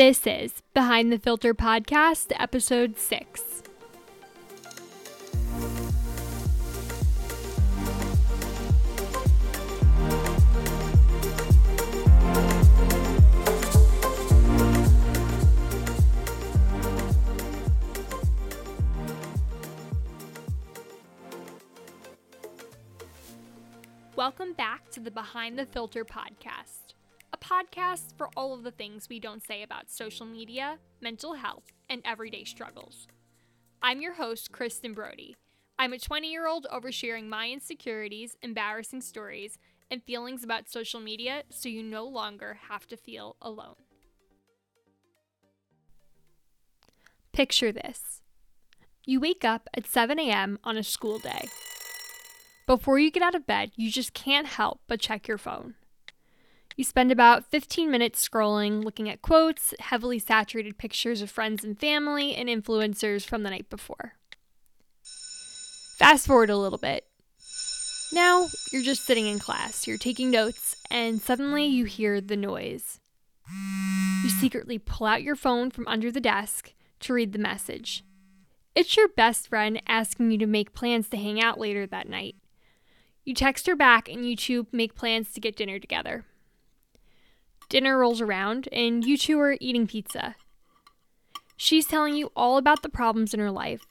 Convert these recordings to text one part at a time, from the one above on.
This is Behind the Filter Podcast, Episode 6. Welcome back to the Behind the Filter podcast, a podcast for all of the things we don't say about social media, mental health, and everyday struggles. I'm your host, Kristen Brody. I'm a 20 year old oversharing my insecurities, embarrassing stories, and feelings about social media so you no longer have to feel alone. Picture this you wake up at 7 a.m. on a school day. Before you get out of bed, you just can't help but check your phone. You spend about 15 minutes scrolling, looking at quotes, heavily saturated pictures of friends and family, and influencers from the night before. Fast forward a little bit. Now you're just sitting in class, you're taking notes, and suddenly you hear the noise. You secretly pull out your phone from under the desk to read the message. It's your best friend asking you to make plans to hang out later that night. You text her back and you two make plans to get dinner together. Dinner rolls around and you two are eating pizza. She's telling you all about the problems in her life.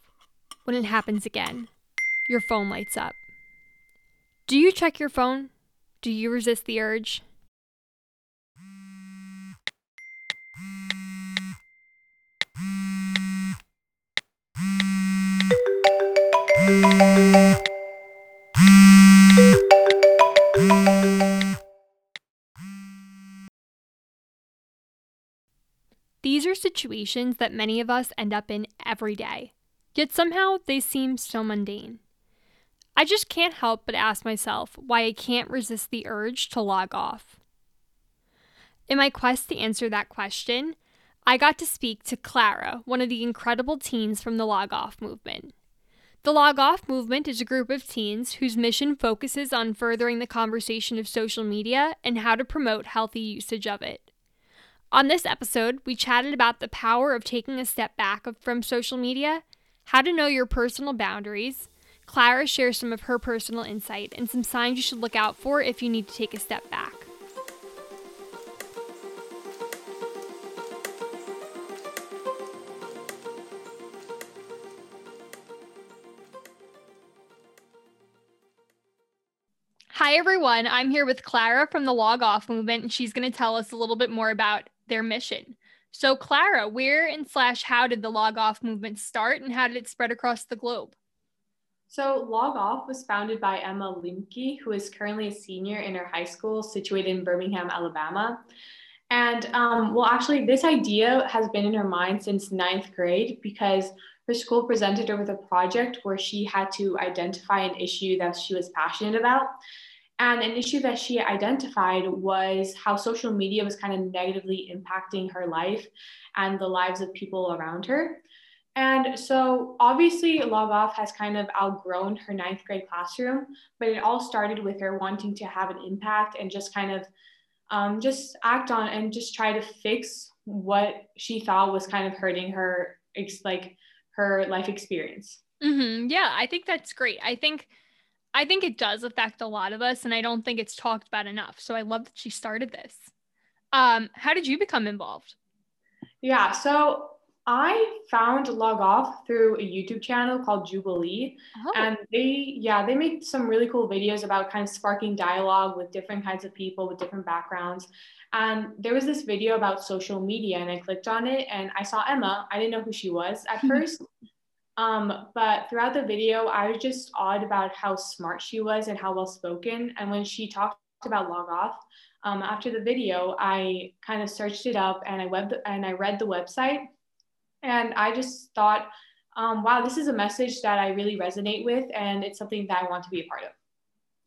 When it happens again, your phone lights up. Do you check your phone? Do you resist the urge? Situations that many of us end up in every day, yet somehow they seem so mundane. I just can't help but ask myself why I can't resist the urge to log off. In my quest to answer that question, I got to speak to Clara, one of the incredible teens from the Log Off movement. The Log Off movement is a group of teens whose mission focuses on furthering the conversation of social media and how to promote healthy usage of it. On this episode, we chatted about the power of taking a step back from social media, how to know your personal boundaries. Clara shares some of her personal insight and some signs you should look out for if you need to take a step back. Hi, everyone. I'm here with Clara from the Log Off movement, and she's going to tell us a little bit more about their mission. So, Clara, where and slash how did the Log Off movement start, and how did it spread across the globe? So, Log Off was founded by Emma Lembke, who is currently a senior in her high school situated in Birmingham, Alabama. And um, well, actually, this idea has been in her mind since ninth grade because her school presented her with a project where she had to identify an issue that she was passionate about. And an issue that she identified was how social media was kind of negatively impacting her life and the lives of people around her. And so, obviously, Log Off has kind of outgrown her ninth grade classroom, but it all started with her wanting to have an impact and just kind of um, just act on and just try to fix what she thought was kind of hurting her, like her life experience. Mm-hmm. Yeah, I think that's great. I think I think it does affect a lot of us, and I don't think it's talked about enough. So I love that she started this. Um, how did you become involved? Yeah, so I found Log Off through a YouTube channel called Jubilee. Oh. And they, yeah, they make some really cool videos about kind of sparking dialogue with different kinds of people with different backgrounds. And there was this video about social media, and I clicked on it and I saw Emma. I didn't know who she was at first. Um, but throughout the video, I was just awed about how smart she was and how well spoken. And when she talked about log off, um, after the video, I kind of searched it up and I web and I read the website, and I just thought, um, wow, this is a message that I really resonate with, and it's something that I want to be a part of.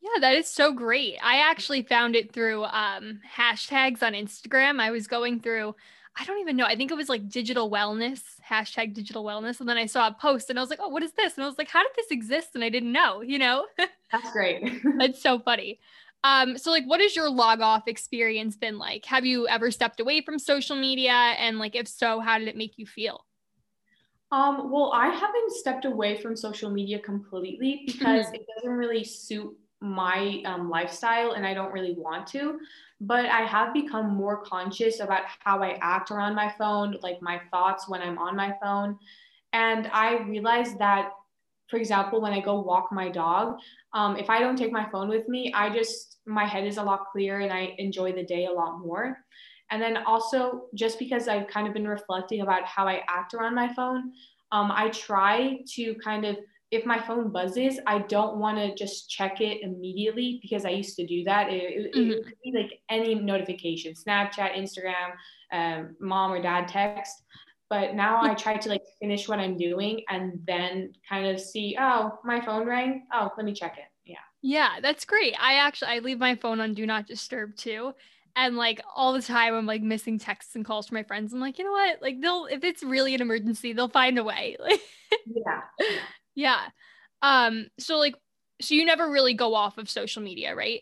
Yeah, that is so great. I actually found it through um, hashtags on Instagram. I was going through I don't even know. I think it was like digital wellness, hashtag digital wellness. And then I saw a post and I was like, oh, what is this? And I was like, how did this exist? And I didn't know, you know? That's great. That's so funny. Um, so like what has your log off experience been like? Have you ever stepped away from social media? And like if so, how did it make you feel? Um, well, I haven't stepped away from social media completely because mm-hmm. it doesn't really suit my um, lifestyle and I don't really want to. But I have become more conscious about how I act around my phone, like my thoughts when I'm on my phone. And I realized that, for example, when I go walk my dog, um, if I don't take my phone with me, I just, my head is a lot clearer and I enjoy the day a lot more. And then also, just because I've kind of been reflecting about how I act around my phone, um, I try to kind of, if my phone buzzes, I don't want to just check it immediately because I used to do that. It, mm-hmm. it could be like any notification, Snapchat, Instagram, um, mom or dad text but now I try to like finish what I'm doing and then kind of see, oh, my phone rang. Oh, let me check it. Yeah. Yeah, that's great. I actually I leave my phone on do not disturb too. And like all the time I'm like missing texts and calls from my friends. I'm like, you know what? Like they'll if it's really an emergency, they'll find a way. yeah. Yeah. Um, so like so you never really go off of social media, right?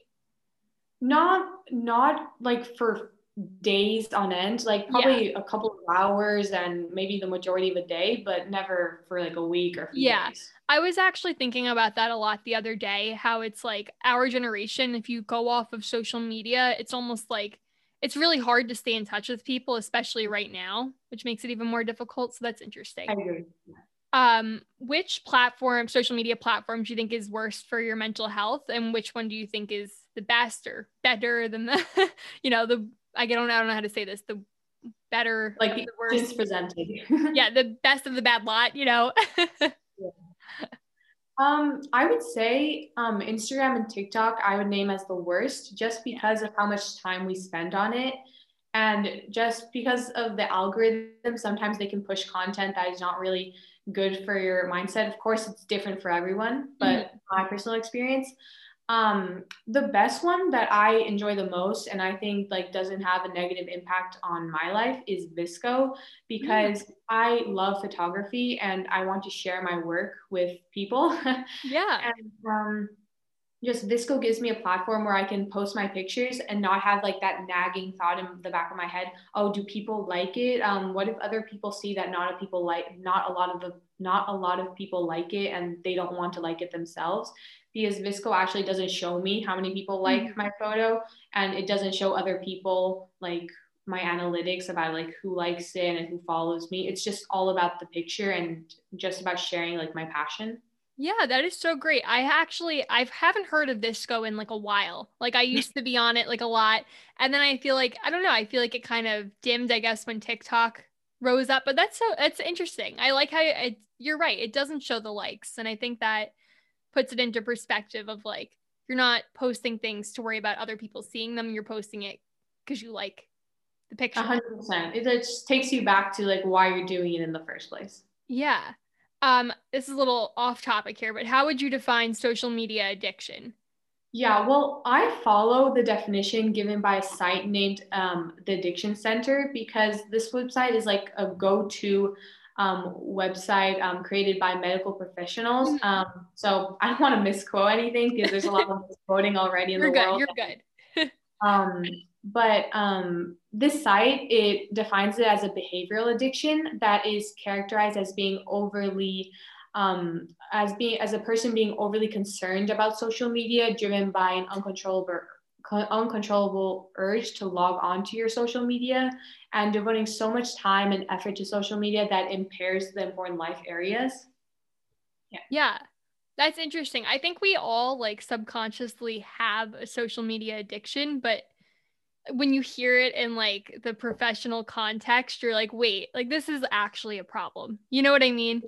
Not not like for days on end, like probably yeah. a couple of hours and maybe the majority of a day, but never for like a week or yeah. Days. I was actually thinking about that a lot the other day, how it's like our generation, if you go off of social media, it's almost like it's really hard to stay in touch with people, especially right now, which makes it even more difficult. So that's interesting. I agree. Um, which platform, social media platform, do you think is worst for your mental health, and which one do you think is the best or better than the, you know, the I don't I don't know how to say this. The better like the worst presented. yeah, the best of the bad lot, you know. yeah. Um, I would say um, Instagram and TikTok I would name as the worst just because of how much time we spend on it. And just because of the algorithm, sometimes they can push content that is not really good for your mindset. Of course, it's different for everyone, but mm-hmm. my personal experience, um, the best one that I enjoy the most, and I think like doesn't have a negative impact on my life, is VSCO because mm. I love photography and I want to share my work with people. Yeah. and um, just VSCO gives me a platform where I can post my pictures and not have like that nagging thought in the back of my head. Oh, do people like it? Um, what if other people see that not a people like not a lot of the not a lot of people like it and they don't want to like it themselves? because VSCO actually doesn't show me how many people like mm-hmm. my photo and it doesn't show other people like my analytics about like who likes it and who follows me. It's just all about the picture and just about sharing like my passion. Yeah, that is so great. I actually I haven't heard of VSCO in like a while. Like I used to be on it like a lot and then I feel like I don't know, I feel like it kind of dimmed I guess when TikTok rose up, but that's so that's interesting. I like how it, you're right. It doesn't show the likes and I think that puts it into perspective of like you're not posting things to worry about other people seeing them you're posting it because you like the picture 100% it just takes you back to like why you're doing it in the first place yeah um this is a little off topic here but how would you define social media addiction yeah, well, I follow the definition given by a site named um, the Addiction Center because this website is like a go to um, website um, created by medical professionals. Mm-hmm. Um, so I don't want to misquote anything because there's a lot of misquoting already in you're the good, world. You're good. um, but um, this site it defines it as a behavioral addiction that is characterized as being overly um, as being as a person being overly concerned about social media driven by an uncontrollable uncontrollable urge to log on to your social media and devoting so much time and effort to social media that impairs the important life areas. Yeah. Yeah. That's interesting. I think we all like subconsciously have a social media addiction, but when you hear it in like the professional context, you're like, wait, like this is actually a problem. You know what I mean?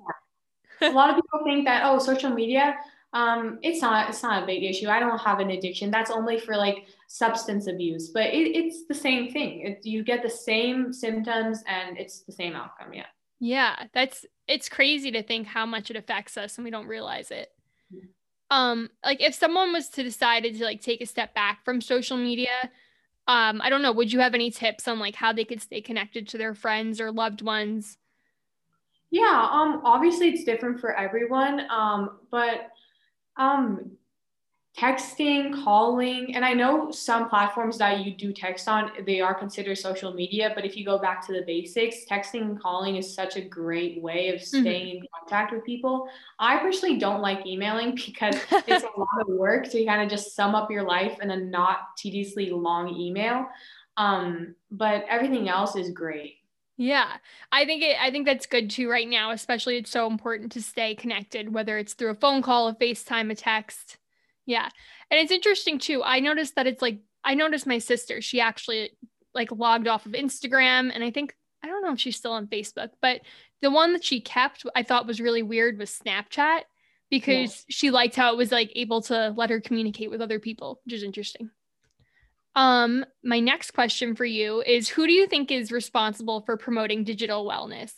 Yeah. a lot of people think that, oh, social media, um, it's not it's not a big issue. I don't have an addiction. That's only for like substance abuse, but it, it's the same thing. It, you get the same symptoms and it's the same outcome. Yeah. Yeah, that's it's crazy to think how much it affects us and we don't realize it. Um, like if someone was to decide to like take a step back from social media, um, I don't know, would you have any tips on like how they could stay connected to their friends or loved ones? Yeah, um, obviously it's different for everyone. Um, but um texting, calling, and I know some platforms that you do text on, they are considered social media, but if you go back to the basics, texting and calling is such a great way of mm-hmm. staying mm-hmm. in contact with people. I personally don't like emailing because it's a lot of work to kind of just sum up your life in a not tediously long email. Um, but everything else is great. Yeah. I think it I think that's good too right now, especially it's so important to stay connected, whether it's through a phone call, a FaceTime, a text. Yeah. And it's interesting too. I noticed that it's like I noticed my sister, she actually like logged off of Instagram and I think I don't know if she's still on Facebook, but the one that she kept I thought was really weird was Snapchat because yeah. she liked how it was like able to let her communicate with other people, which is interesting. Um, my next question for you is who do you think is responsible for promoting digital wellness?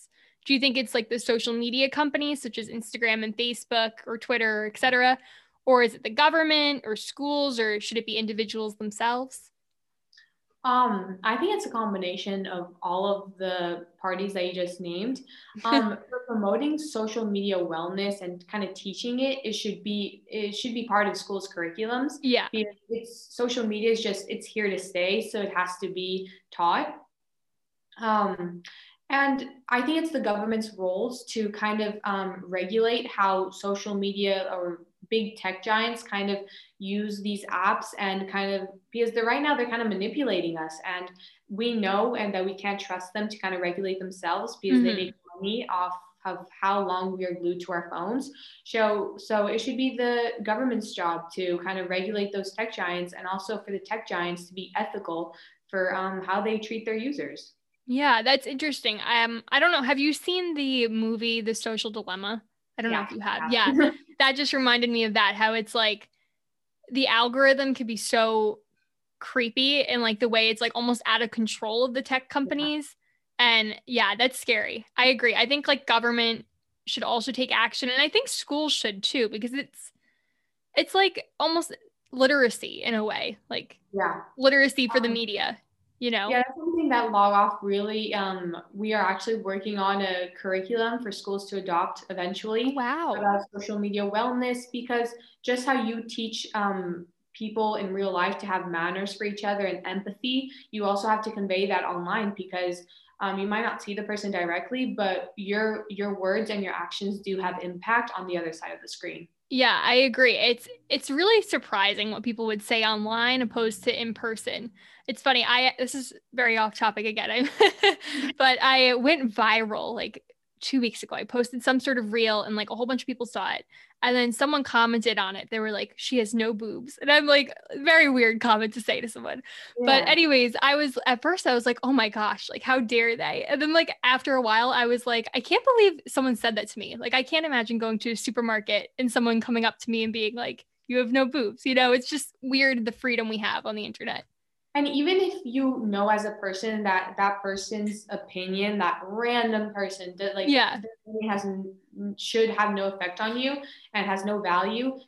Do you think it's like the social media companies such as Instagram and Facebook or Twitter, et cetera? Or is it the government or schools, or should it be individuals themselves? Um, I think it's a combination of all of the parties that you just named. Um, for promoting social media wellness and kind of teaching it, it should be it should be part of schools' curriculums. Yeah, it's social media is just it's here to stay, so it has to be taught. Um, and I think it's the government's roles to kind of um, regulate how social media or big tech giants kind of use these apps and kind of because they're right now they're kind of manipulating us and we know and that we can't trust them to kind of regulate themselves because mm-hmm. they make money off of how long we are glued to our phones. So so it should be the government's job to kind of regulate those tech giants and also for the tech giants to be ethical for um, how they treat their users. Yeah, that's interesting. Um, I don't know. Have you seen the movie The Social Dilemma? I don't yeah, know if you have. Yeah. yeah. that just reminded me of that, how it's like the algorithm could be so creepy and like the way it's like almost out of control of the tech companies. Yeah. And yeah, that's scary. I agree. I think like government should also take action and I think schools should too because it's it's like almost literacy in a way. Like yeah. literacy for um, the media you know yeah something that log off really um, we are actually working on a curriculum for schools to adopt eventually oh, wow. about social media wellness because just how you teach um, people in real life to have manners for each other and empathy you also have to convey that online because um, you might not see the person directly but your your words and your actions do have impact on the other side of the screen yeah, I agree. It's it's really surprising what people would say online opposed to in person. It's funny. I this is very off topic again. but I went viral like two weeks ago. I posted some sort of reel and like a whole bunch of people saw it. And then someone commented on it. They were like, she has no boobs. And I'm like, very weird comment to say to someone. Yeah. But, anyways, I was at first, I was like, oh my gosh, like, how dare they? And then, like, after a while, I was like, I can't believe someone said that to me. Like, I can't imagine going to a supermarket and someone coming up to me and being like, you have no boobs. You know, it's just weird the freedom we have on the internet and even if you know as a person that that person's opinion that random person that like yeah. has should have no effect on you and has no value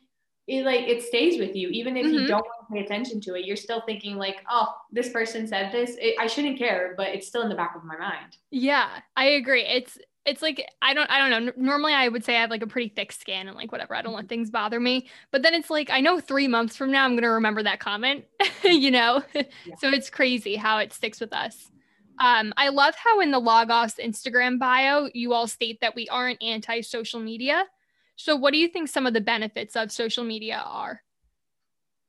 it like it stays with you. Even if mm-hmm. you don't want to pay attention to it you're still thinking like oh this person said this. It, i shouldn't care but it's still in the back of my mind. Yeah i agree. It's it's like I don't I don't know. Normally I would say I have like a pretty thick skin and like whatever. I don't let things bother me. But then it's like I know 3 months from now I'm going to remember that comment, you know. Yeah. so it's crazy how it sticks with us. Um, I love how in the Logos Instagram bio you all state that we aren't anti-social media. So what do you think some of the benefits of social media are?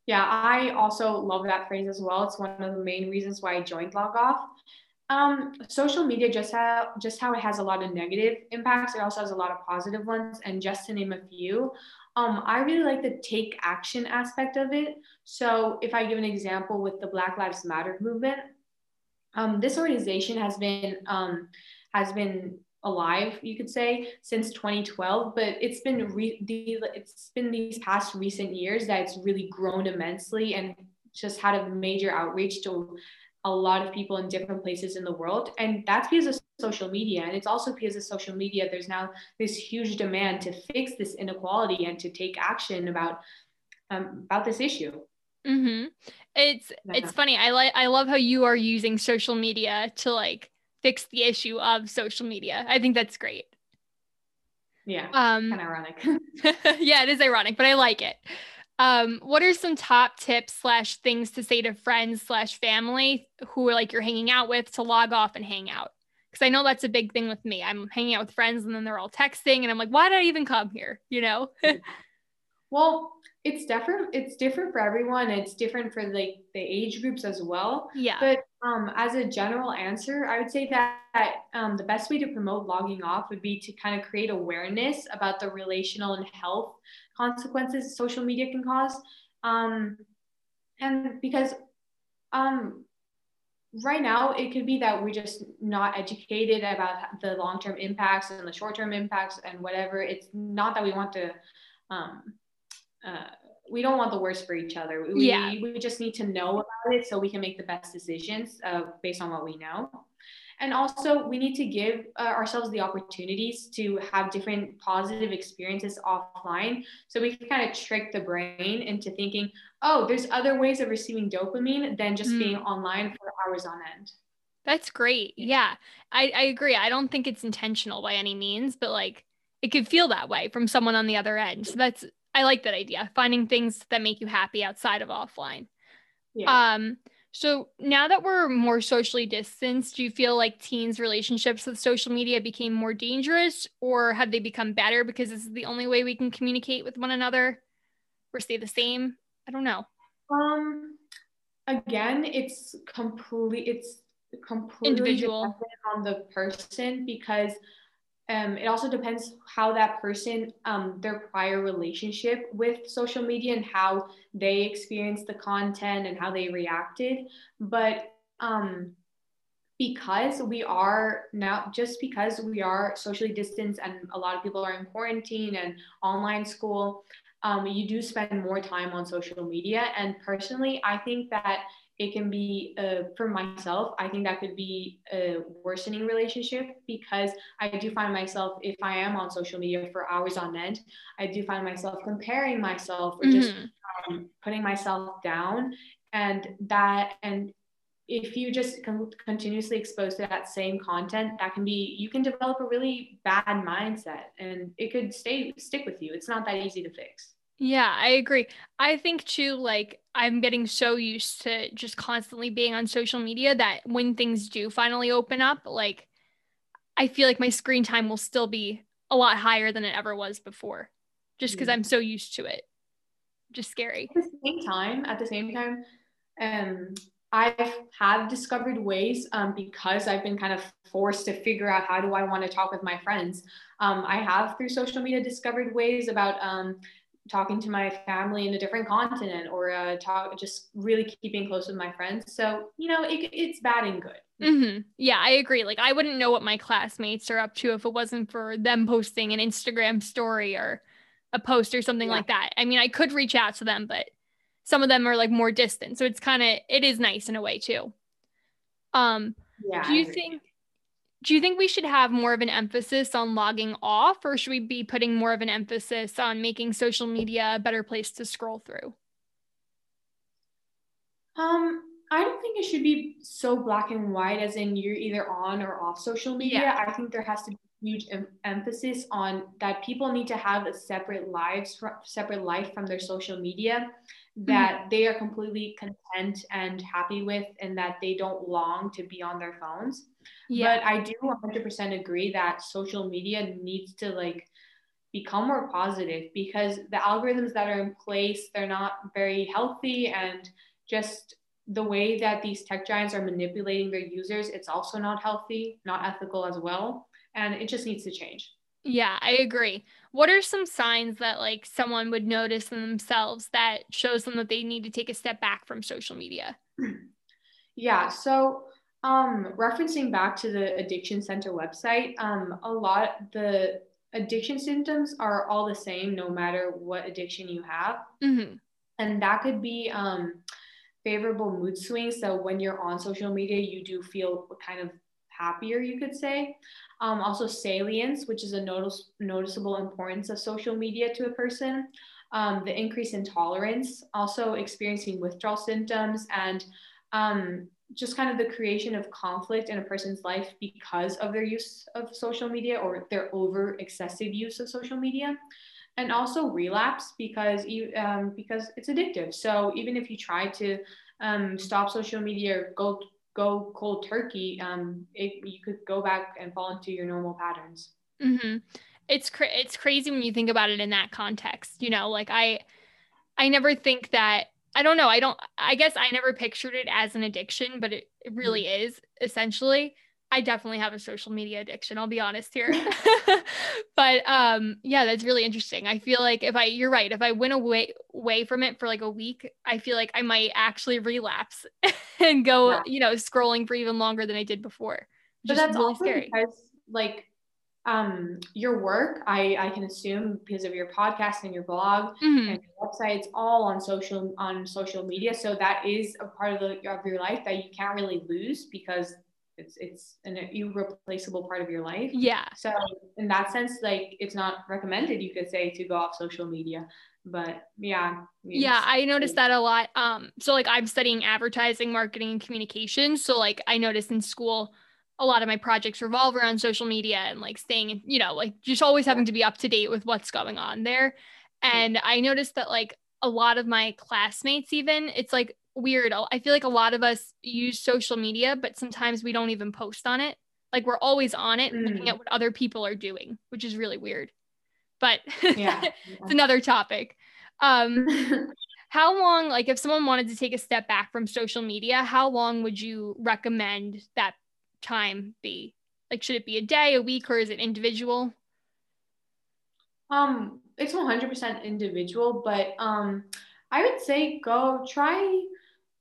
Yeah, I also love that phrase as well. It's one of the main reasons why I joined Log Off. Um, social media just how just how it has a lot of negative impacts, it also has a lot of positive ones. And just to name a few, um, I really like the take action aspect of it. So if I give an example with the Black Lives Matter movement, um, this organization has been um, has been alive, you could say, since 2012. But it's been re- the, it's been these past recent years that it's really grown immensely and just had a major outreach to a lot of people in different places in the world. And that's because of social media. And it's also because of social media there's now this huge demand to fix this inequality and to take action about um, about this issue. Mm-hmm. it's yeah. it's funny. I like i love how you are using social media to like fix the issue of social media. I think that's great. Yeah. Um kind of ironic. Yeah it is ironic but i like it Um, what are some top tips slash things to say to friends slash family who are like you're hanging out with to log off and hang out? Because I know that's a big thing with me. I'm hanging out with friends and then they're all texting and I'm like, why did I even come here? You know? well, it's different. It's different for everyone. It's different for like the age groups as well. Yeah. But um, as a general answer, I would say that, that um, the best way to promote logging off would be to kind of create awareness about the relational and health consequences social media can cause. Um, and because um, right now it could be that we're just not educated about the long-term impacts and the short-term impacts and whatever. It's not that we want to. Um, uh, we don't want the worst for each other. We, yeah. we just need to know about it so we can make the best decisions uh, based on what we know. And also, we need to give uh, ourselves the opportunities to have different positive experiences offline. So we can kind of trick the brain into thinking, oh, there's other ways of receiving dopamine than just mm. being online for hours on end. That's great. Yeah, I, I agree. I don't think it's intentional by any means, but like it could feel that way from someone on the other end. So that's I like that idea. Finding things that make you happy outside of offline. Yeah. Um, so now that we're more socially distanced, do you feel like teens' relationships with social media became more dangerous or have they become better because this is the only way we can communicate with one another or stay the same? I don't know. Um again, it's completely it's completely individual on the person because um, it also depends how that person um, their prior relationship with social media and how they experienced the content and how they reacted. But um, because we are now just because we are socially distanced and a lot of people are in quarantine and online school um, you do spend more time on social media. And personally i think that it can be uh, for myself i think that could be a worsening relationship because i do find myself if i am on social media for hours on end i do find myself comparing myself or mm-hmm. just um, putting myself down and that and if you just con- continuously expose to that same content that can be you can develop a really bad mindset and it could stay stick with you it's not that easy to fix yeah, I agree. I think too, like, I'm getting so used to just constantly being on social media that when things do finally open up, like, I feel like my screen time will still be a lot higher than it ever was before, just because I'm so used to it. Just scary. At the same time, at the same time, um, I have discovered ways um, because I've been kind of forced to figure out how do I want to talk with my friends. Um, I have through social media discovered ways about um, talking to my family in a different continent or uh, talk just really keeping close with my friends. So you know it, it's bad and good. Mm-hmm. yeah i agree. Like i wouldn't know what my classmates are up to if it wasn't for them posting an instagram story or a post or something yeah. like that. I mean i could reach out to them but some of them are like more distant. So it's kind of it is nice in a way too. Um yeah, do you think do you think we should have more of an emphasis on logging off or should we be putting more of an emphasis on making social media a better place to scroll through um i don't think it should be so black and white as in you're either on or off social media yeah. i think there has to be huge em- emphasis on that people need to have a separate lives separate life from their social media that mm-hmm. they are completely content and happy with and that they don't long to be on their phones yeah. but i do 100% agree that social media needs to like become more positive because the algorithms that are in place they're not very healthy and just the way that these tech giants are manipulating their users it's also not healthy not ethical as well and it just needs to change yeah, I agree. What are some signs that like someone would notice in themselves that shows them that they need to take a step back from social media? Yeah, so um referencing back to the addiction center website, um a lot the addiction symptoms are all the same no matter what addiction you have. Mm-hmm. And that could be um favorable mood swings. So when you're on social media, you do feel kind of happier, you could say. Um, also, salience, which is a notice- noticeable importance of social media to a person. Um, the increase in tolerance, also experiencing withdrawal symptoms, and um, just kind of the creation of conflict in a person's life because of their use of social media or their over excessive use of social media. and also relapse because you um, because it's addictive. So even if you try to um, stop social media or go go cold turkey, um, it, you could go back and fall into your normal patterns. Mm-hmm. It's it's crazy when you think about it in that context. You know, like I I never think that I don't know. I don't I guess I never pictured it as an addiction, but it, it really mm-hmm. is essentially. I definitely have a social media addiction, I'll be honest here. but um yeah, that's really interesting. I feel like if I you're right, if I went away away from it for like a week, I feel like I might actually relapse and go, yeah. you know, scrolling for even longer than I did before. But that's really scary. Because, like um, your work, I, I can assume because of your podcast and your blog mm-hmm. and your website, it's all on social on social media. So that is a part of, the, of your life that you can't really lose because it's it's an irreplaceable part of your life. Yeah. So in that sense, like it's not recommended, you could say, to go off social media. But yeah. Yeah, I noticed that a lot. Um, so like I'm studying advertising, marketing, and communication. So like I noticed in school a lot of my projects revolve around social media and like staying, you know, like just always having to be up to date with what's going on there. And I noticed that like a lot of my classmates, even, it's like weird. I feel like a lot of us use social media, but sometimes we don't even post on it. Like we're always on it, mm. looking at what other people are doing, which is really weird. But yeah. it's another topic. Um, how long, like if someone wanted to take a step back from social media, how long would you recommend that time be? Like, should it be a day, a week, or is it individual? Um, it's 100% individual, but um, I would say go try.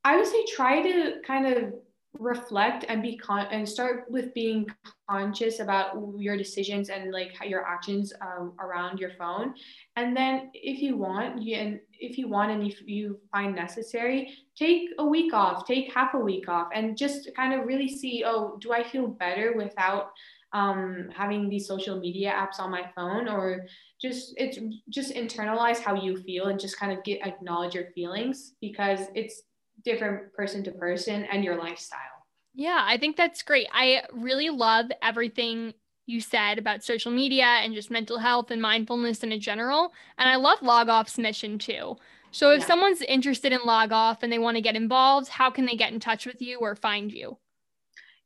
I would say try to kind of reflect and be con and start with being conscious about your decisions and like your actions um, around your phone. And then if you want you and if you want and if you find necessary take a week off take half a week off and just kind of really see oh do i feel better without um, having these social media apps on my phone? Or just it's just internalize how you feel and just kind of get acknowledge your feelings because it's different person to person and your lifestyle. Yeah, I think that's great. I really love everything you said about social media and just mental health and mindfulness in a general. And I love Log Off's mission too. So if yeah. someone's interested in Log Off and they want to get involved, how can they get in touch with you or find you?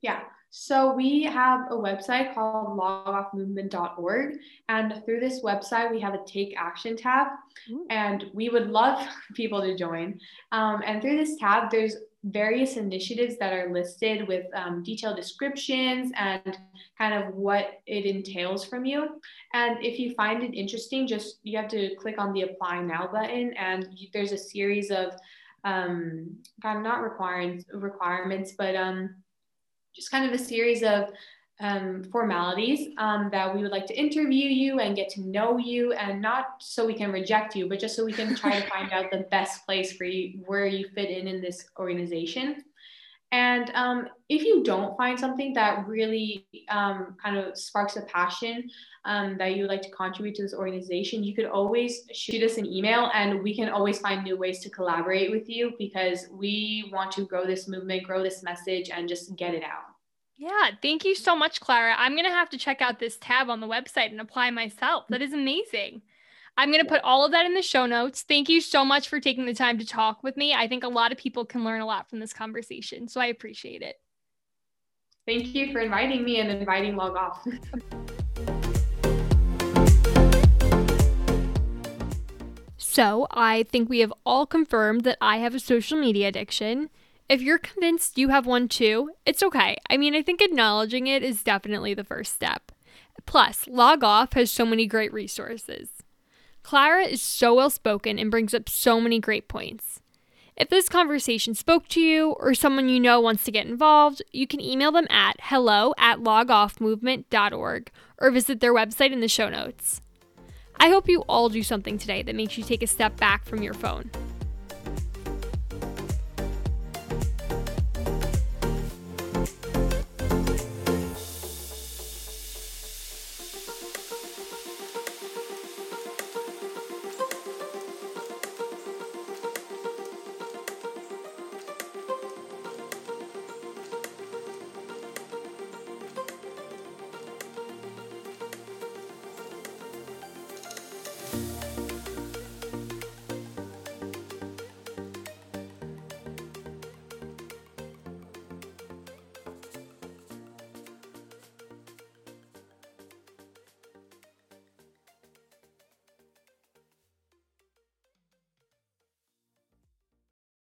Yeah. So we have a website called logoffmovement.org. And through this website, we have a take action tab. And we would love people to join. Um, and through this tab, there's various initiatives that are listed with um, detailed descriptions and kind of what it entails from you. And if you find it interesting, just you have to click on the apply now button. And there's a series of um, kind of not requirements, requirements, but um, just kind of a series of um, formalities um, that we would like to interview you and get to know you, and not so we can reject you, but just so we can try to find out the best place for you, where you fit in in this organization. And um, if you don't find something that really um, kind of sparks a passion um, that you would like to contribute to this organization, you could always shoot us an email and we can always find new ways to collaborate with you because we want to grow this movement, grow this message, and just get it out. Yeah, thank you so much, Clara. I'm going to have to check out this tab on the website and apply myself. That is amazing. I'm going to put all of that in the show notes. Thank you so much for taking the time to talk with me. I think a lot of people can learn a lot from this conversation, so I appreciate it. Thank you for inviting me and inviting Log Off. so, I think we have all confirmed that I have a social media addiction. If you're convinced you have one too, it's okay. I mean, I think acknowledging it is definitely the first step. Plus, Log Off has so many great resources. Clara is so well spoken and brings up so many great points. If this conversation spoke to you or someone you know wants to get involved, you can email them at hello at logoffmovement.org or visit their website in the show notes. I hope you all do something today that makes you take a step back from your phone.